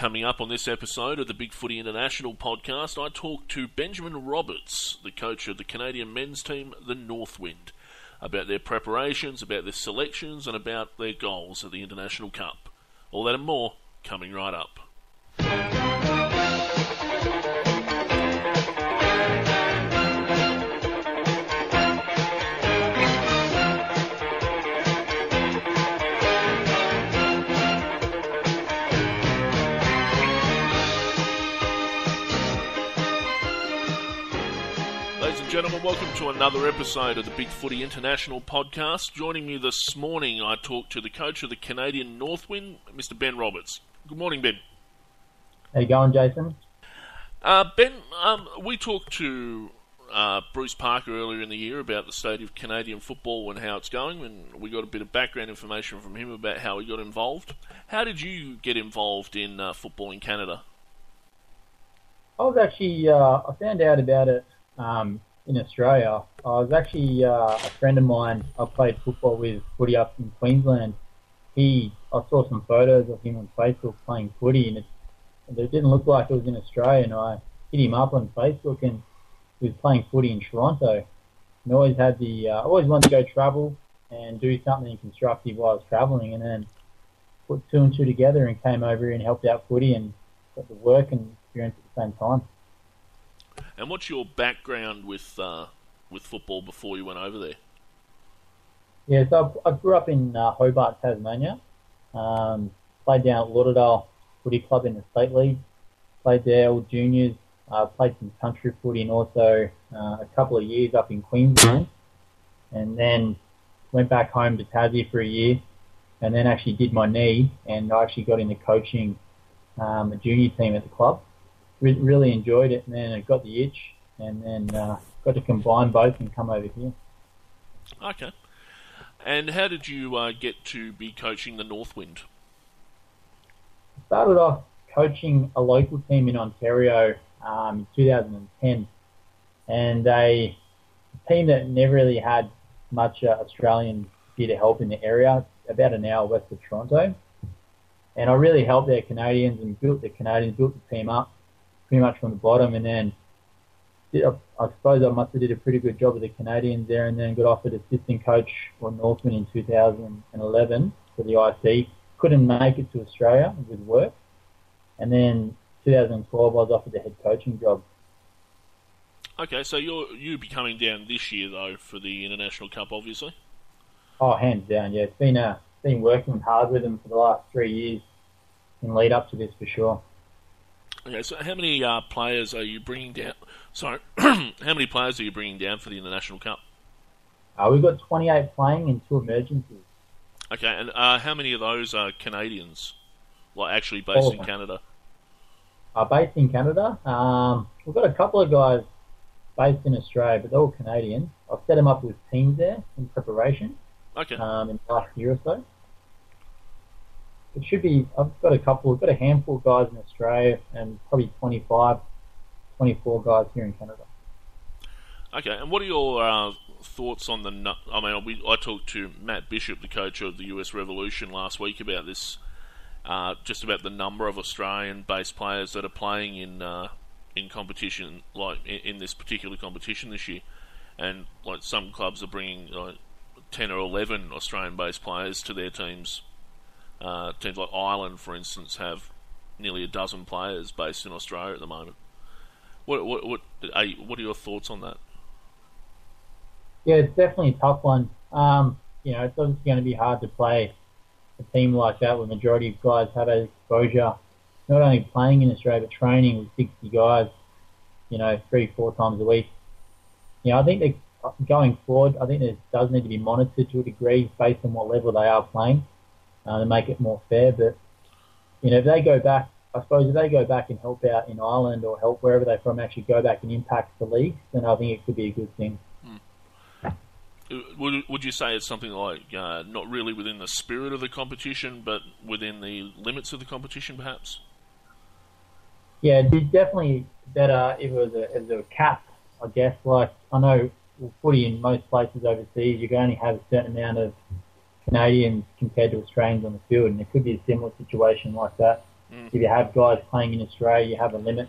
Coming up on this episode of the Big Footy International podcast, I talk to Benjamin Roberts, the coach of the Canadian men's team, the Northwind, about their preparations, about their selections, and about their goals at the International Cup. All that and more coming right up. And gentlemen, welcome to another episode of the Big Footy International podcast. Joining me this morning, I talked to the coach of the Canadian Northwind, Mr. Ben Roberts. Good morning, Ben. How you going, Jason? Uh, ben, um, we talked to uh, Bruce Parker earlier in the year about the state of Canadian football and how it's going, and we got a bit of background information from him about how he got involved. How did you get involved in uh, football in Canada? I was actually uh, I found out about it um, in Australia. I was actually uh, a friend of mine. I played football with footy up in Queensland. He I saw some photos of him on Facebook playing footy, and it, it didn't look like it was in Australia. And I hit him up on Facebook, and he was playing footy in Toronto. And always had the uh, always wanted to go travel and do something constructive while I was traveling, and then put two and two together and came over here and helped out footy and got the work and experience at the same time. And what's your background with uh, with football before you went over there? Yeah, so I, grew up in uh, Hobart, Tasmania. Um, played down at Lauderdale Footy Club in the state league. Played there all juniors. Uh, played some country footy and also uh, a couple of years up in Queensland. And then went back home to Tassie for a year. And then actually did my knee and I actually got into coaching um, a junior team at the club. Re- really enjoyed it and then I got the itch and then uh, got to combine both and come over here. Okay. And how did you uh, get to be coaching the Northwind? started off coaching a local team in Ontario um, in 2010, and a team that never really had much uh, Australian to help in the area, about an hour west of Toronto. And I really helped their Canadians and built the Canadians, built the team up pretty much from the bottom, and then did, I suppose I must have did a pretty good job with the Canadians there, and then got offered assistant coach for Northwind in 2011 for the IC. Couldn't make it to Australia with work, and then 2012 I was offered the head coaching job. Okay, so you're you be coming down this year though for the International Cup, obviously. Oh, hands down, yeah. It's been uh, been working hard with them for the last three years in lead up to this for sure. Okay, so how many uh, players are you bringing down? Sorry, how many players are you bringing down for the International Cup? Uh, we've got 28 playing and two emergencies. Okay, and uh, how many of those are Canadians, like actually based All in. Canada? are based in Canada. Um, we've got a couple of guys based in Australia, but they're all Canadian. I've set them up with teams there in preparation Okay, um, in the last year or so. It should be, I've got a couple, I've got a handful of guys in Australia and probably 25, 24 guys here in Canada. okay. And what are your uh, thoughts on the? I mean, we, I talked to Matt Bishop, the coach of the US Revolution, last week about this. Uh, just about the number of Australian-based players that are playing in uh, in competition, like in, in this particular competition this year, and like some clubs are bringing like ten or eleven Australian-based players to their teams. Uh, teams like Ireland, for instance, have nearly a dozen players based in Australia at the moment. What what what are you, what are your thoughts on that? Yeah, it's definitely a tough one. Um, you know, it's obviously going to be hard to play a team like that the majority of guys have exposure, not only playing in Australia, but training with 60 guys, you know, three, four times a week. You know, I think that going forward, I think it does need to be monitored to a degree based on what level they are playing uh, to make it more fair. But, you know, if they go back, I suppose if they go back and help out in Ireland or help wherever they're from actually go back and impact the league, then I think it could be a good thing. Uh, Would would you say it's something like uh, not really within the spirit of the competition, but within the limits of the competition, perhaps? Yeah, it'd be definitely better if it was a, as a cap, I guess. Like, I know footy in most places overseas, you can only have a certain amount of Canadians compared to Australians on the field, and it could be a similar situation like that mm. if you have guys playing in Australia, you have a limit.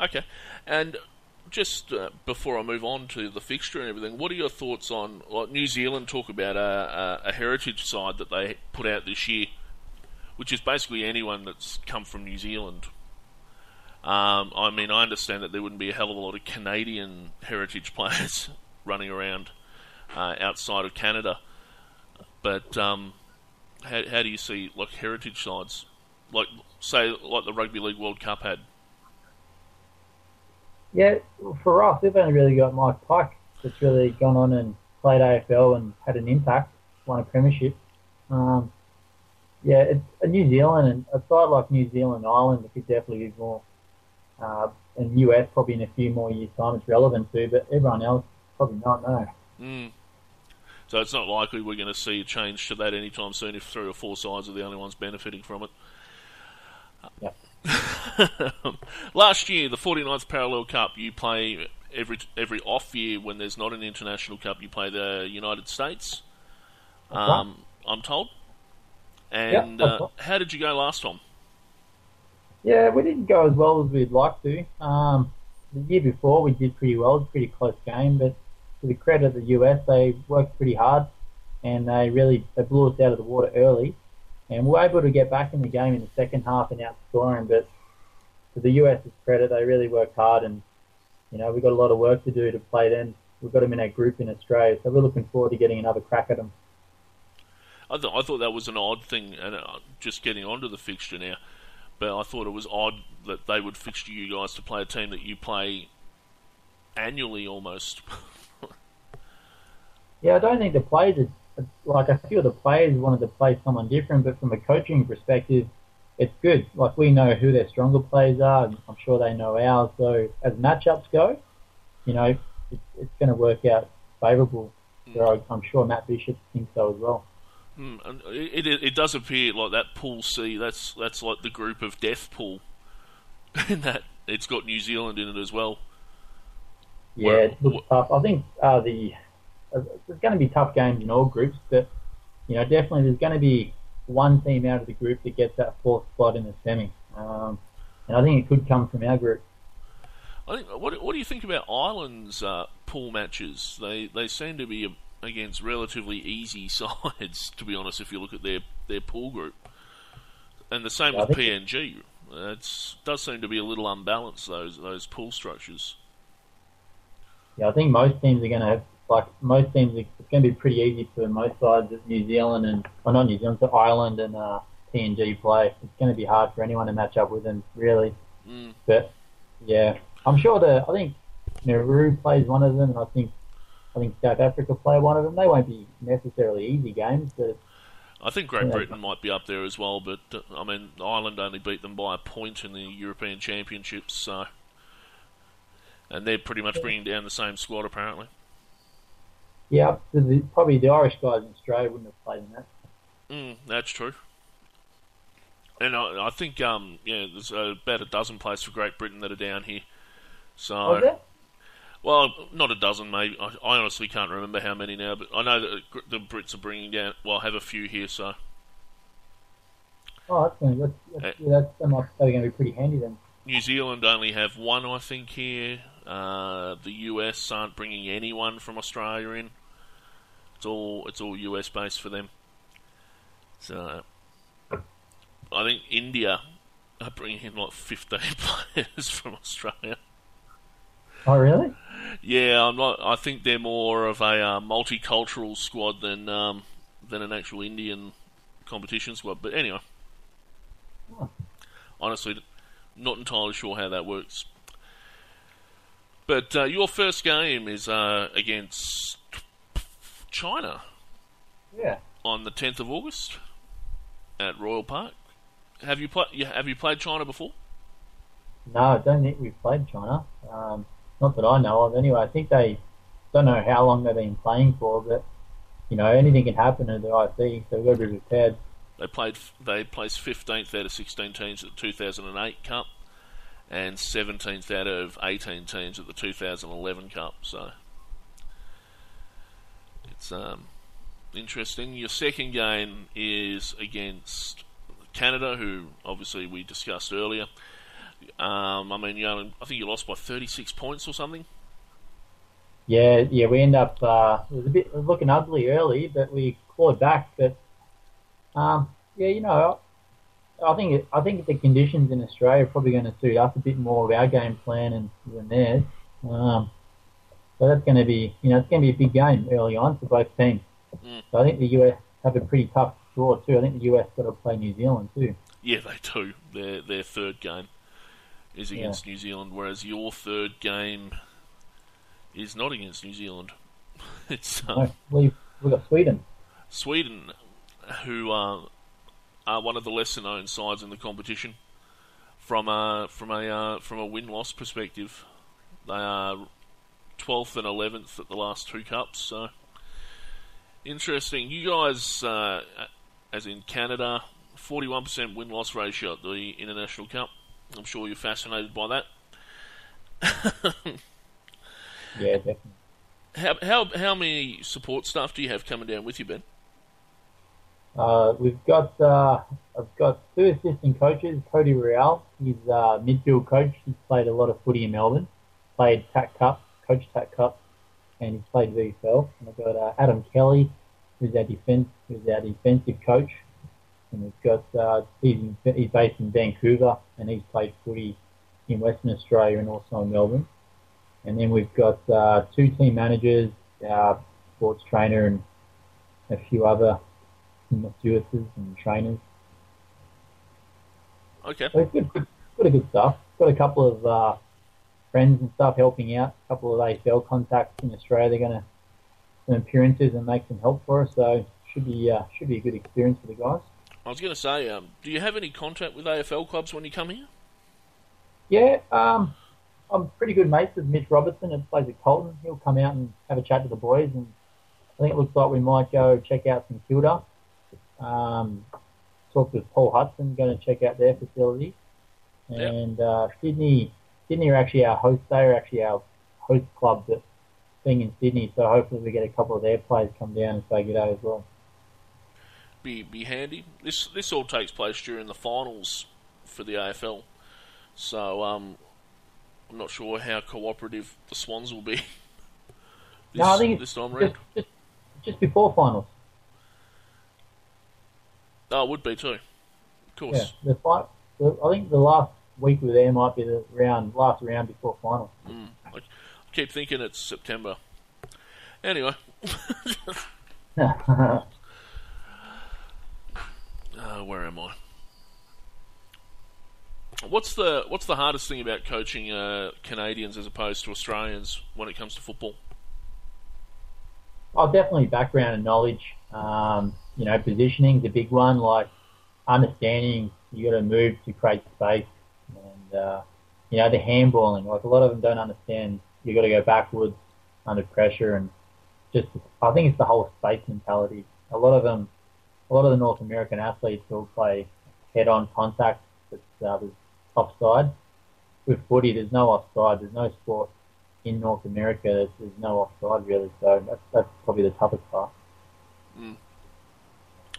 Okay, and just uh, before I move on to the fixture and everything, what are your thoughts on like New Zealand talk about a, a, a heritage side that they put out this year, which is basically anyone that's come from New Zealand. Um, I mean, I understand that there wouldn't be a hell of a lot of Canadian heritage players running around uh, outside of Canada, but um, how, how do you see like heritage sides, like say like the Rugby League World Cup had? Yeah, for us, we've only really got Mike Pike that's really gone on and played AFL and had an impact, won a premiership. Um, yeah, it's a New Zealand and a side like New Zealand, Ireland, it could definitely be more. Uh, and US probably in a few more years' time it's relevant to, but everyone else probably not. No. Mm. So it's not likely we're going to see a change to that anytime soon if three or four sides are the only ones benefiting from it. Yep. Last year, the 49th Parallel Cup, you play every every off year when there's not an international cup. You play the United States. Um, I'm told. And uh, how did you go last time? Yeah, we didn't go as well as we'd like to. Um, the year before, we did pretty well. It was a pretty close game, but to the credit of the US, they worked pretty hard and they really they blew us out of the water early and we are able to get back in the game in the second half and outscore them. But to the US's credit, they really worked hard, and you know we've got a lot of work to do to play them. We've got them in our group in Australia, so we're looking forward to getting another crack at them. I, th- I thought that was an odd thing, and uh, just getting onto the fixture now. But I thought it was odd that they would fixture you guys to play a team that you play annually almost. yeah, I don't think the players are like a few of the players wanted to play someone different, but from a coaching perspective, it's good. Like we know who their stronger players are, and I'm sure they know ours. So as matchups go, you know, it's, it's going to work out favourable. Mm. So I'm sure Matt Bishop thinks so as well. Mm, and it, it, it does appear like that pool C. That's that's like the group of death pool, in that it's got New Zealand in it as well. Yeah, Where, it looks tough. I think uh, the there's going to be tough games in all groups, but you know definitely there's going to be one team out of the group that gets that fourth spot in the semi, um, and I think it could come from our group. I think. What, what do you think about Ireland's uh, pool matches? They they seem to be against relatively easy sides, to be honest. If you look at their their pool group, and the same yeah, with PNG, it does seem to be a little unbalanced those those pool structures. Yeah, I think most teams are going to have like most teams, it's going to be pretty easy for most sides of New Zealand and, well, not New Zealand, so Ireland and uh, PNG play. It's going to be hard for anyone to match up with them, really. Mm. But yeah, I'm sure that I think Nauru plays one of them, and I think I think South Africa play one of them. They won't be necessarily easy games, but I think Great Britain might be up there as well. But uh, I mean, Ireland only beat them by a point in the European Championships, so and they're pretty much bringing down the same squad apparently. Yeah, the, probably the Irish guys in Australia wouldn't have played in that. Mm, that's true. And I, I think, um, yeah, there's about a dozen players for Great Britain that are down here. So, oh, well, not a dozen, maybe. I, I, honestly can't remember how many now, but I know that the Brits are bringing down. Well, have a few here, so. Oh, that's that's, that's, yeah, that's, that's going to be pretty handy then. New Zealand only have one, I think, here. Uh, the US aren't bringing anyone from Australia in. It's all it's all US based for them. So I think India are bringing in like 15 players from Australia. Oh really? Yeah, I'm not. I think they're more of a uh, multicultural squad than um, than an actual Indian competition squad. But anyway, oh. honestly, not entirely sure how that works. But uh, your first game is uh, against China. Yeah. On the 10th of August at Royal Park. Have you played? Have you played China before? No, I don't think we've played China. Um, not that I know of. Anyway, I think they don't know how long they've been playing for, but you know anything can happen at the IC, so we've got to be prepared. They played. They placed 15th out of 16 teams at the 2008 Cup, and 17th out of 18 teams at the 2011 Cup. So it's um, interesting. Your second game is against Canada, who obviously we discussed earlier. Um, I mean, you know, I think you lost by 36 points or something. Yeah, yeah, we end up uh, it was a bit looking ugly early, but we clawed back. But um, yeah, you know, I think it, I think the conditions in Australia are probably going to suit us a bit more of our game plan and than theirs. Um, so that's going to be you know it's going to be a big game early on for both teams. Mm. So I think the US have a pretty tough draw too. I think the US got to play New Zealand too. Yeah, they do. Their their third game is against New Zealand, whereas your third game is not against New Zealand. it's um, No, we we got Sweden. Sweden, who are, are one of the lesser known sides in the competition. From a from a uh, from a win loss perspective, they are twelfth and eleventh at the last two cups. So interesting. You guys, uh, as in Canada, forty one percent win loss ratio at the International Cup. I'm sure you're fascinated by that. Yeah, definitely. How how how many support staff do you have coming down with you, Ben? Uh, we've got uh, I've got two assistant coaches. Cody Real, he's uh, midfield coach. He's played a lot of footy in Melbourne. Played TAC Cup, coach TAC Cup, and he's played VFL. And I've got uh, Adam Kelly, who's our defense, who's our defensive coach. And we've got uh, he's, in, he's based in Vancouver, and he's played footy in Western Australia and also in Melbourne. And then we've got uh, two team managers, our sports trainer, and a few other stewardesses and trainers. Okay. So it's good, good, good, a good stuff. Got a couple of uh, friends and stuff helping out. A couple of AFL contacts in Australia. They're going to some appearances and make some help for us. So should be uh, should be a good experience for the guys. I was going to say, um, do you have any contact with AFL clubs when you come here? Yeah, um, I'm pretty good mates with Mitch Robertson who plays at Carlton. He'll come out and have a chat to the boys, and I think it looks like we might go check out St Kilda. Um, talked with Paul Hudson, going to check out their facility, Yep. and uh, Sydney. Sydney are actually our host. They are actually our host club that's being in Sydney. So hopefully we get a couple of their players come down and say good day as well. Be be handy. This this all takes place during the finals for the AFL, so um, I'm not sure how cooperative the Swans will be. this, no, I think this time just, around. just just before finals. Oh, it would be too. Of Yeah, course. the fight. I think the last week we're there might be the round, last round before final. Mm. I keep thinking it's September. Anyway, uh, where am I? What's the what's the hardest thing about coaching uh, Canadians as opposed to Australians when it comes to football? oh, definitely background and knowledge. Um, you know, positioning's a big one. Like understanding you got to move to create space, uh, you know the handballing. Like a lot of them don't understand. You got to go backwards under pressure, and just I think it's the whole space mentality. A lot of them, a lot of the North American athletes will play head-on contact. That's uh, there's offside. With footy, there's no offside. There's no sport in North America. There's, there's no offside really. So that's, that's probably the toughest part.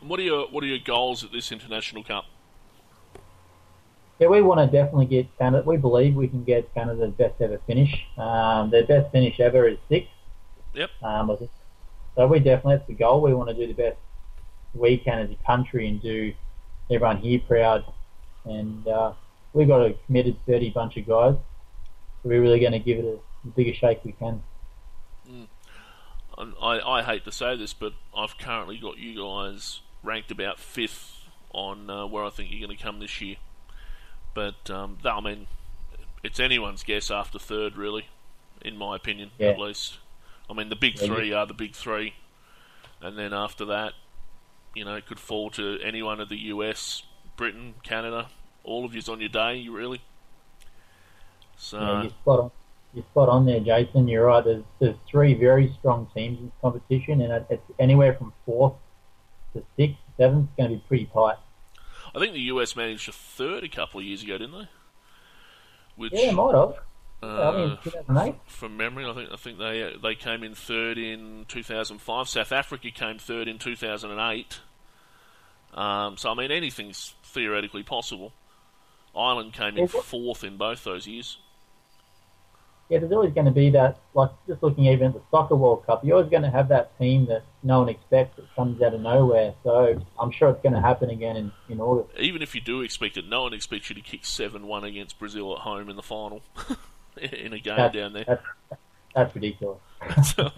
What are your what are your goals at this international cup? Yeah, we want to definitely get Canada. We believe we can get Canada's best ever finish. Um, their best finish ever is sixth. Yep. Um, so we definitely that's the goal. We want to do the best we can as a country and do everyone here proud. And uh, we've got a committed 30 bunch of guys. So we're really going to give it a, the biggest shake we can. And I, I hate to say this, but I've currently got you guys ranked about fifth on uh, where I think you're going to come this year. But um, I mean, it's anyone's guess after third, really, in my opinion, Yeah. at least. I mean, the big Yeah, three are the big three, and then after that, you know, it could fall to anyone of the US, Britain, Canada. All of you's on your day, you really. So Yeah, you're spot on. You're spot on there, Jason. You're right. There's, there's three very strong teams in competition, and it's anywhere from fourth to sixth, seventh. It's going to be pretty tight. I think the US managed a third a couple of years ago, didn't they? Which, Yeah, might have. uh, I mean, 2008. from memory, I think I think they they came in third in 2005. South Africa came third in 2008. Um, so I mean, anything's theoretically possible. Ireland came in fourth in both those years. Yeah, there's always going to be that, like just looking even at the Soccer World Cup, you're always going to have that team that no one expects that comes out of nowhere. So I'm sure it's going to happen again in, in August. Even if you do expect it, no one expects you to kick 7 1 against Brazil at home in the final in a game That's, down there. that's, that's ridiculous. So,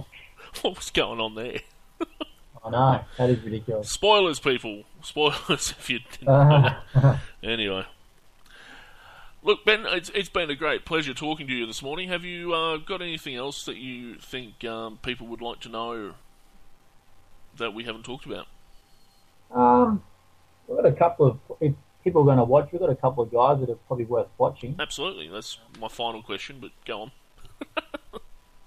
what was going on there? I know, that is ridiculous. Spoilers, people. Spoilers if you didn't know uh-huh. that. Anyway. Look, Ben, it's, it's been a great pleasure talking to you this morning. Have you uh, got anything else that you think um, people would like to know that we haven't talked about? Um, we've got a couple of, if people are going to watch, we've got a couple of guys that are probably worth watching. Absolutely. That's my final question, but go on.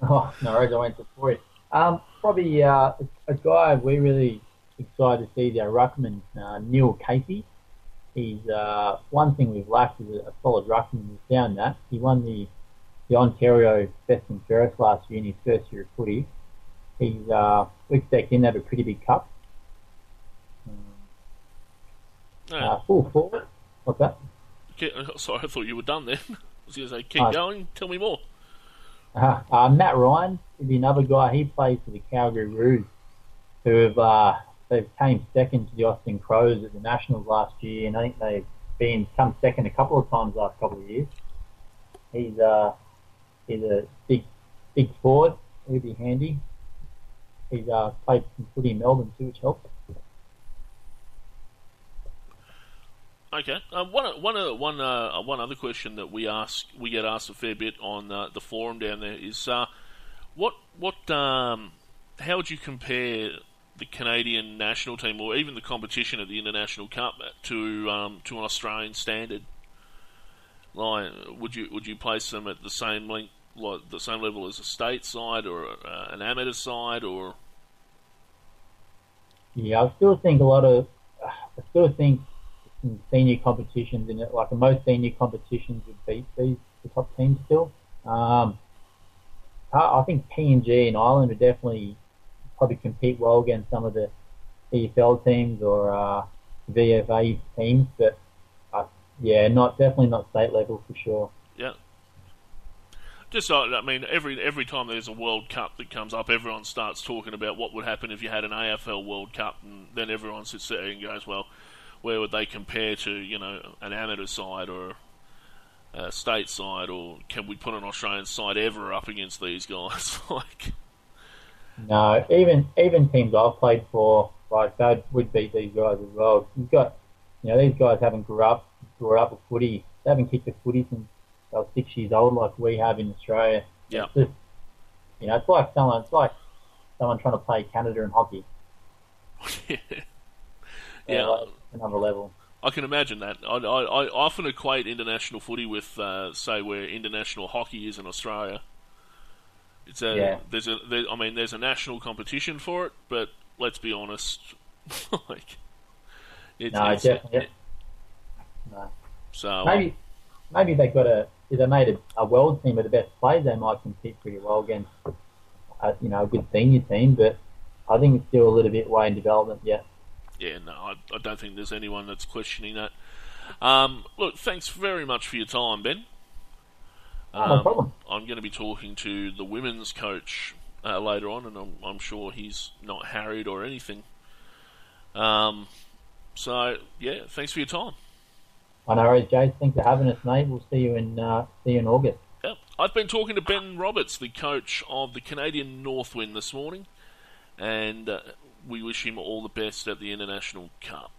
Oh, no I went to for it. Um, probably uh, a guy we're really excited to see, the ruckman, uh, Neil Casey. He's uh, one thing we've lacked is a, a solid ruckman. We found that he won the the Ontario Best and Fairest last year in his first year of footy. He's uh, we expect him to have a pretty big cup. No, Uh, full forward. What's that? ke- sorry, I thought you were done then. I was going to say, keep Uh, going, tell me more. Uh, uh, Matt Ryan be another guy. He plays for the Calgary Roos, who have uh, they came second to the Austin Crows at the Nationals last year, and I think they've been come second a couple of times last couple of years. He's uh, he's a big big forward. He'd be handy. He's uh, played some footy in Melbourne too, which helps. Okay. Um, one, one, uh, one, uh, one other question that we ask, we get asked a fair bit on uh, the forum down there is, uh, what, what, um, how would you compare the Canadian national team or even the competition at the International Cup to um, to an Australian standard? Like, would you would you place them at the same length, like the same level as a state side or uh, an amateur side, or Yeah, I still think a lot of, I still think in senior competitions, in it, like most senior competitions, would beat these the top teams still. Um, I think PNG and Ireland are definitely probably compete well against some of the EFL teams or uh, VFA teams, but uh, yeah, not definitely not state level for sure. Yeah. Just I mean, every every time there's a World Cup that comes up, everyone starts talking about what would happen if you had an AFL World Cup, and then everyone sits there and goes, "Well, where would they compare to, you know, an amateur side or a state side, or can we put an Australian side ever up against these guys?" like, No, even even teams I've played for, like they would beat these guys as well. You've got, you know, these guys haven't grew up grew up with footy. They haven't kicked a footy since they were six years old, like we have in Australia. Yeah. It's just, you know, it's like someone, it's like someone trying to play Canada in hockey. yeah, They're yeah. like another level. I can imagine that. I, I, I often equate international footy with, uh, say, where international hockey is in Australia. It's a Yeah. there's a there, I mean there's a national competition for it, but let's be honest, like it's, No, it's definitely. No. so Maybe, maybe they got a if they made a, a world team of the best players, they might compete pretty well against, a, you know, a good senior team. But I think it's still a little bit way in development yet. yeah, no, I, I don't think there's anyone that's questioning that. Um, look, thanks very much for your time, Ben. Oh, no Um, problem. I'm going to be talking to the women's coach uh, later on, and I'm, I'm sure he's not harried or anything. Um, so yeah, thanks for your time. I know, Jay. Thanks for having us, mate. We'll see you in uh, see you in August. Yep. I've been talking to Ben Roberts, the coach of the Canadian Northwind, this morning, and uh, we wish him all the best at the International Cup.